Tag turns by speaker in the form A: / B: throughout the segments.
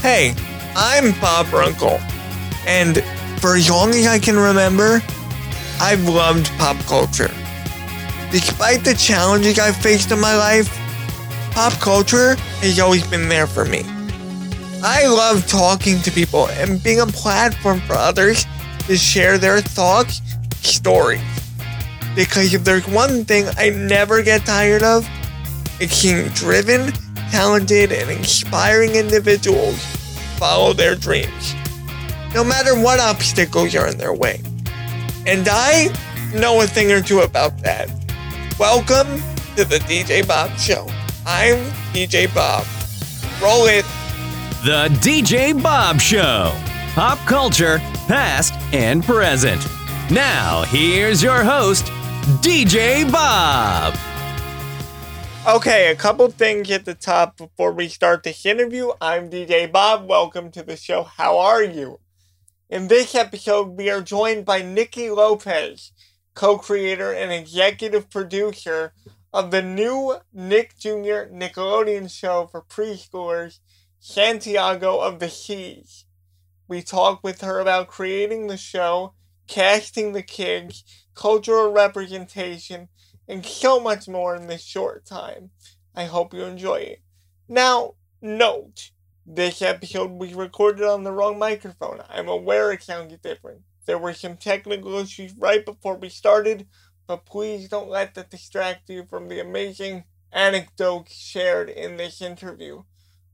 A: Hey, I'm Bob Runkle, and for as long as I can remember, I've loved pop culture. Despite the challenges I've faced in my life, pop culture has always been there for me. I love talking to people and being a platform for others to share their thoughts, stories. Because if there's one thing I never get tired of, it's seeing driven, talented, and inspiring individuals follow their dreams, no matter what obstacles are in their way. And I know a thing or two about that. Welcome to the DJ Bob Show. I'm DJ Bob. Roll it.
B: The DJ Bob Show. Pop culture, past and present. Now, here's your host, DJ Bob.
A: Okay, a couple things at the top before we start this interview. I'm DJ Bob. Welcome to the show. How are you? In this episode, we are joined by Niki López, co creator and executive producer of the new Nick Jr. Nickelodeon show for preschoolers, Santiago of the Seas. We talk with her about creating the show, casting the kids, cultural representation, and so much more in this short time. I hope you enjoy it. Now, note this episode was recorded on the wrong microphone. I'm aware it sounds different. There were some technical issues right before we started, but please don't let that distract you from the amazing anecdotes shared in this interview.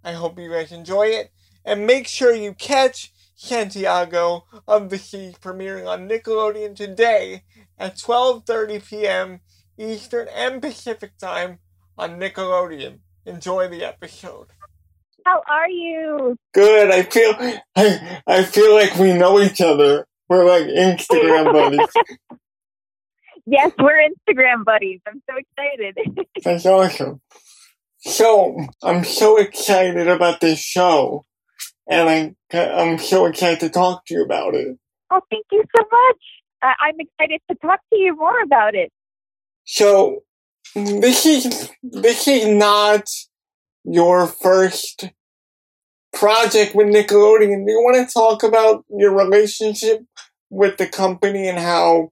A: I hope you guys enjoy it, and make sure you catch Santiago of the Seas premiering on Nickelodeon today at 12:30 p.m. Eastern and Pacific time on Nickelodeon. Enjoy the episode.
C: How are you?
A: Good. I feel I I feel like we know each other. We're like Instagram buddies.
C: Yes, we're Instagram buddies. I'm so excited.
A: That's awesome. So I'm so excited about this show, and I I'm so excited to talk to you about it.
C: Oh, thank you so much. I- I'm excited to talk to you more about it.
A: So this is this is not your first project with Nickelodeon. Do you want to talk about your relationship with the company and how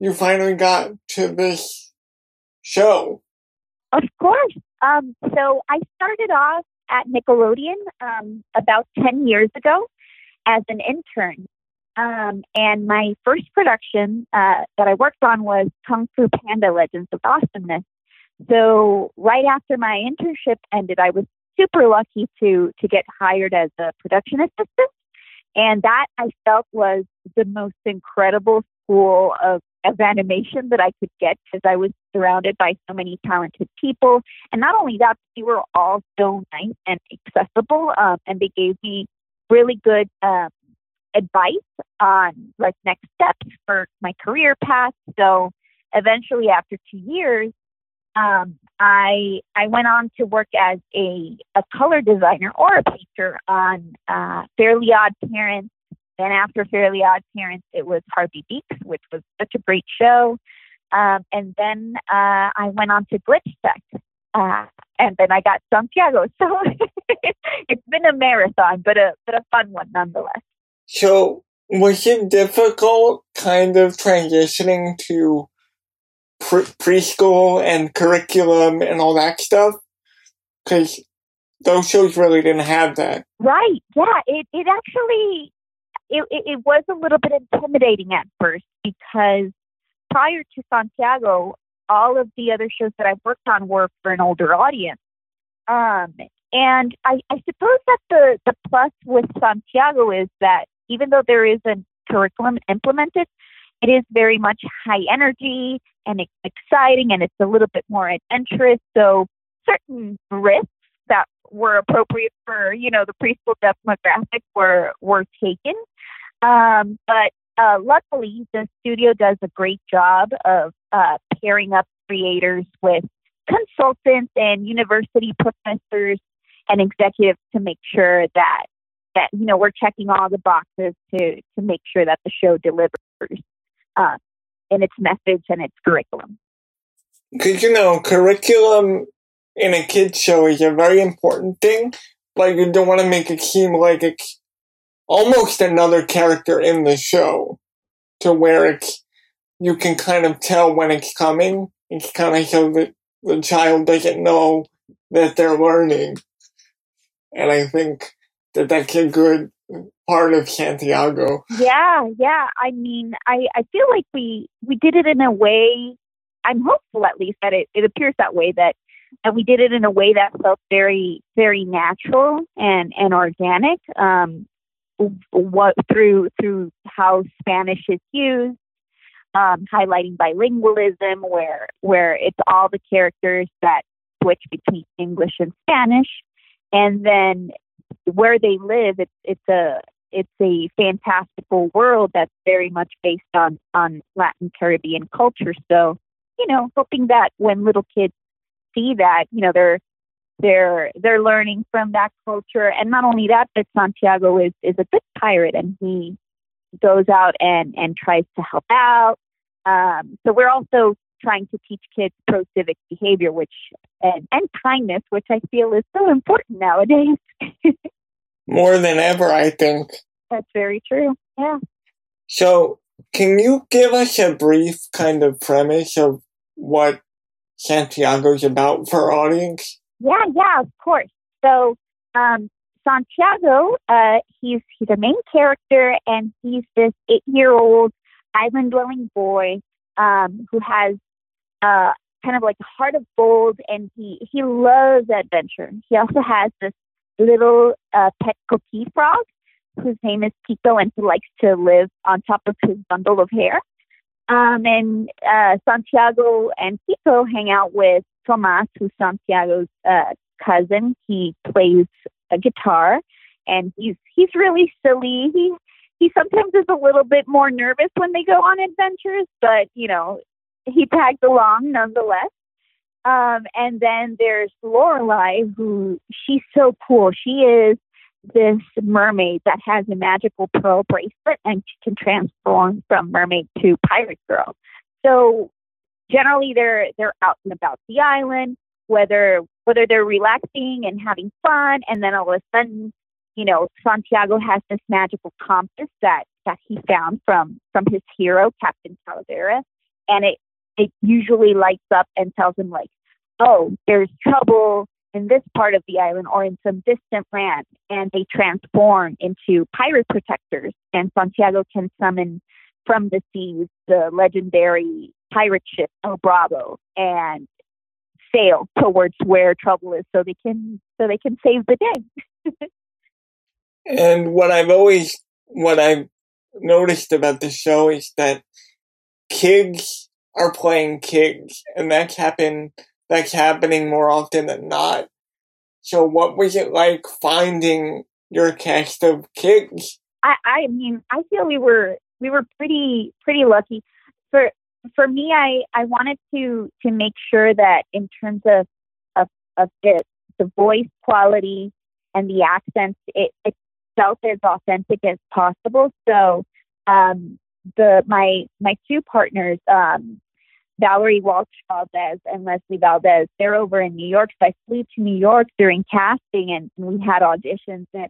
A: you finally got to this show?
C: Of course. Um, so I started off at Nickelodeon um, about 10 years ago as an intern. Um, and my first production uh, that I worked on was Kung Fu Panda Legends of Awesomeness. So right after my internship ended, I was super lucky to to get hired as a production assistant, and that I felt was the most incredible school of of animation that I could get because I was surrounded by so many talented people, and not only that, they were all so nice and accessible, um, and they gave me really good um, advice on like next steps for my career path. So eventually, after two years, um, I I went on to work as a a color designer or a painter on uh, Fairly Odd Parents. Then after Fairly Odd Parents, it was Harvey Beaks, which was such a great show. Um, and then uh, I went on to Glitch Tech. Uh, and then I got Santiago. So it's been a marathon, but a but a fun one nonetheless.
A: So was it difficult kind of transitioning to pre- preschool and curriculum and all that stuff? Because those shows really didn't have that.
C: Right. Yeah. It it actually it, it, it was a little bit intimidating at first because prior to Santiago, all of the other shows that I've worked on were for an older audience. Um, and I, I suppose that the, the plus with Santiago is that even though there is a curriculum implemented, it is very much high energy and exciting and it's a little bit more adventurous. So certain risks that were appropriate for, you know, the preschool demographic were were taken. Um, but uh, luckily, the studio does a great job of uh, pairing up creators with consultants and university professors and executives to make sure that that you know we're checking all the boxes to to make sure that the show delivers uh, in its message and its curriculum.
A: Because you know, curriculum in a kids show is a very important thing, like you don't want to make it seem like it's almost another character in the show to where it's you can kind of tell when it's coming. It's kind of so that the child doesn't know that they're learning. And I think that that's good part of Santiago.
C: Yeah, yeah. I mean, I, I feel like we, we did it in a way, I'm hopeful at least that it, it appears that way that and we did it in a way that felt very very natural and and organic um what through through how spanish is used um highlighting bilingualism where where it's all the characters that switch between english and spanish and then where they live it's it's a it's a fantastical world that's very much based on on latin caribbean culture. So you know hoping that when little kids see that you know they're they're they're learning from that culture. And not only that but santiago is is a good pirate and he goes out and and tries to help out. Um, so we're also trying to teach kids pro civic behavior which and, and kindness which i feel is so important nowadays
A: more than ever i think
C: that's very true yeah
A: so can you give us a brief kind of premise of what Santiago's about for our audience?
C: Yeah, yeah, of course. So um, Santiago, uh, he's he's a main character, and he's this eight-year-old island-dwelling boy um, who has uh, kind of like heart of gold, and he he loves adventure. He also has this little uh, pet coquí frog whose name is Pico, and he likes to live on top of his bundle of hair. Um, and uh, Santiago and Pico hang out with Tomas, who's Santiago's uh, cousin. He plays a guitar, and he's he's really silly. He he sometimes is a little bit more nervous when they go on adventures, but you know he tags along nonetheless. Um, and then there's Lorelei, who she's so cool. She is this mermaid that has a magical pearl bracelet and she can transform from mermaid to pirate girl. So generally they're they're out and about the island, whether whether they're relaxing and having fun and then all of a sudden, you know, Santiago has this magical compass that that he found from from his hero, Captain Talavera, and it it usually lights up and tells him like, Oh, there's trouble in this part of the island or in some distant land and they transform into pirate protectors and Santiago can summon from the seas the legendary pirate ship El Bravo and sail towards where trouble is so they can so they can save the day.
A: and what I've always what I've noticed about the show is that kids are playing kids and that's happened that's happening more often than not. So what was it like finding your cast of kids?
C: I, I mean, I feel we were we were pretty pretty lucky. For for me, I I wanted to to make sure that in terms of of, of the the voice quality and the accents, it, it felt as authentic as possible. So um, the my my two partners, um, Valerie Walsh Valdez and Leslie Valdez. They're over in New York. So I flew to New York during casting and we had auditions and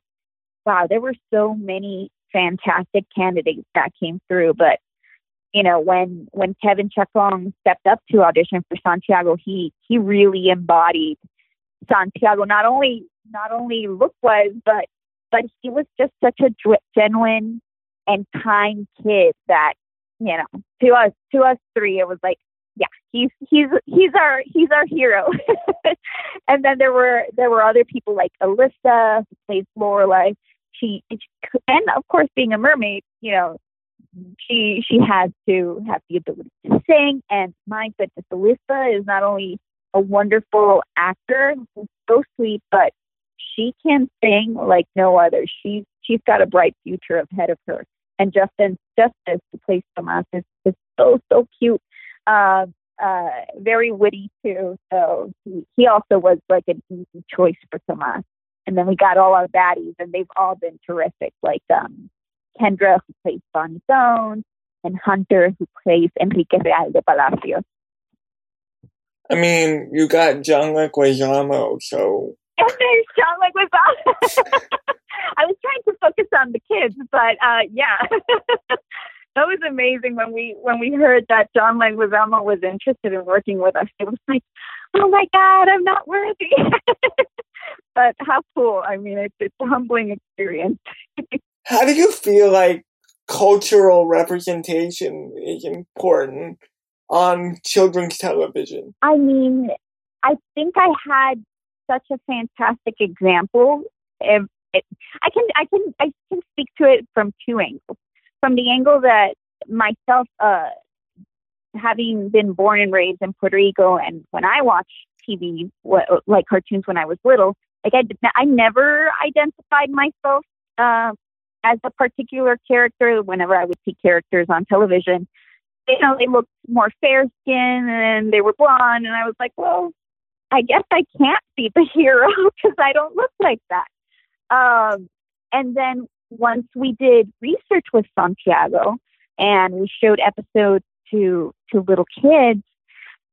C: wow, there were so many fantastic candidates that came through. But you know, when when Kevin Chacon stepped up to audition for Santiago, he he really embodied Santiago not only not only look wise, but but he was just such a genuine and kind kid that you know to us to us three it was like he's he's he's our he's our hero. and then there were there were other people like Alyssa who plays Lorelei. She and of course being a mermaid, you know, she she has to have the ability to sing. And my goodness, Alyssa is not only a wonderful actor, so sweet, but she can sing like no other. She's she's got a bright future ahead of her. And Justin Justice, who plays Tomas, is, is so so cute uh, uh, very witty too. So he, he also was like an easy choice for Tomas. And then we got all our baddies, and they've all been terrific. Like um, Kendra, who plays Bonnie Jones, and Hunter, who plays Enrique Real de Palacio.
A: I mean, you got John Leguizamo, so.
C: And there's John Leguizamo. I was trying to focus on the kids, but uh, yeah, that was amazing when we when we heard that John Leguizamo was interested in working with us. It was like, oh my god, I'm not worthy. but how cool! I mean, it's it's a humbling experience.
A: how do you feel like cultural representation is important on children's television?
C: I mean, I think I had such a fantastic example. It, it, I can I can I can speak to it from two angles. From the angle that myself, uh, having been born and raised in Puerto Rico, and when I watch TV, what, like cartoons when I was little, like I I never identified myself uh, as a particular character. Whenever I would see characters on television, you know, they looked more fair skinned and they were blonde, and I was like, well, I guess I can't be the hero because I don't look like that. Um, and then once we did research with Santiago and we showed episodes to to little kids,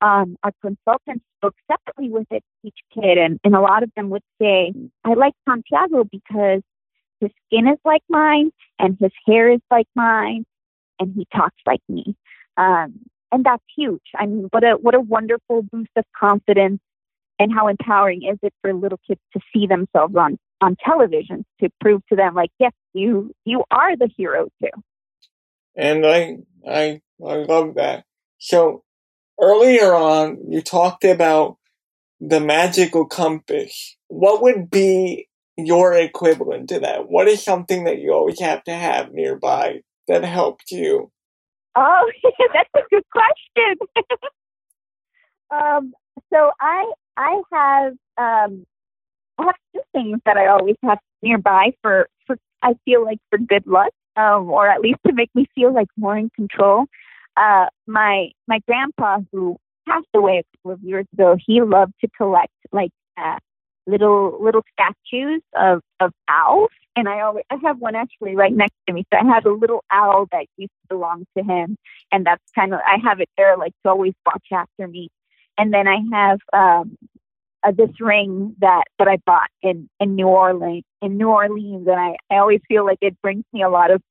C: um, our consultants spoke separately with it, each kid, and, and a lot of them would say, "I like Santiago because his skin is like mine, and his hair is like mine, and he talks like me." Um, and that's huge. I mean, what a what a wonderful boost of confidence and how empowering is it for little kids to see themselves on on television to prove to them like yes you you are the hero too.
A: And i i i love that. So earlier on you talked about the magical compass. What would be your equivalent to that? What is something that you always have to have nearby that helped you?
C: Oh that's a good question. Um so i I have um, I have two things that I always have nearby for for I feel like for good luck, um, or at least to make me feel like more in control. Uh, my my grandpa who passed away a couple of years ago, he loved to collect like uh, little little statues of of owls, and I always I have one actually right next to me. So I have a little owl that used to belong to him, and that's kind of I have it there like to always watch after me and then I have um, uh, this ring that that I bought in in New Orleans in New Orleans, and I I always feel like it brings me a lot of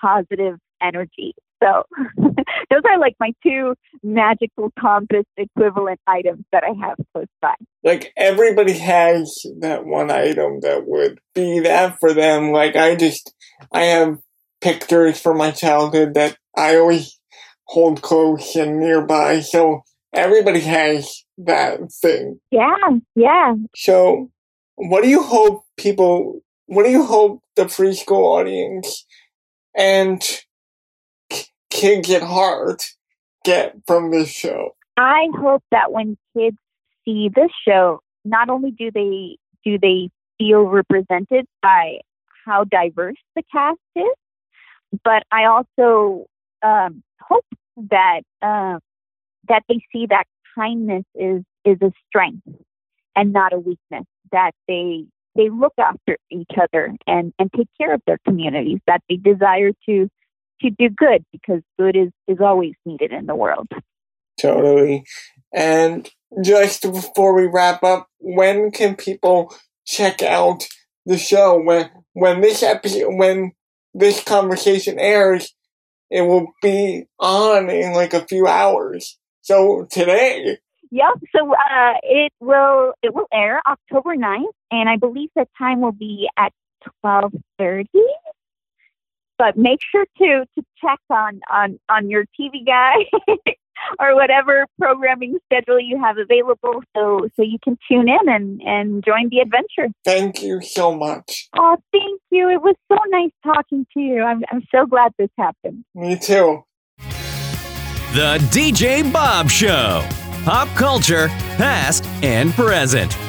C: positive energy. So those are like my two magical compass equivalent items that I have close by.
A: Like everybody has that one item that would be that for them. Like I just I have pictures from my childhood that I always hold close and nearby. So everybody has that thing.
C: Yeah, yeah.
A: So, what do you hope people, what do you hope the preschool audience and kids at heart get from this show?
C: I hope that when kids see this show, not only do they do they feel represented by how diverse the cast is, but I also um, hope that uh, that they see that kindness is is a strength and not a weakness that they they look after each other and and take care of their communities that they desire to to do good because good is is always needed in the world.
A: Totally. And just before we wrap up when can people check out the show? When when this episode when this conversation airs it will be on in like a few hours so today.
C: Yep. So uh, it will it will air October 9th, and I believe the time will be at twelve thirty. But make sure to to check on on on your TV guy or whatever programming schedule you have available, so so you can tune in and and join the adventure.
A: Thank you so much.
C: Oh, thank you. It was so nice talking to you. I'm I'm so glad this happened.
A: Me too.
B: The DJ Bob Show. Pop culture, past and present.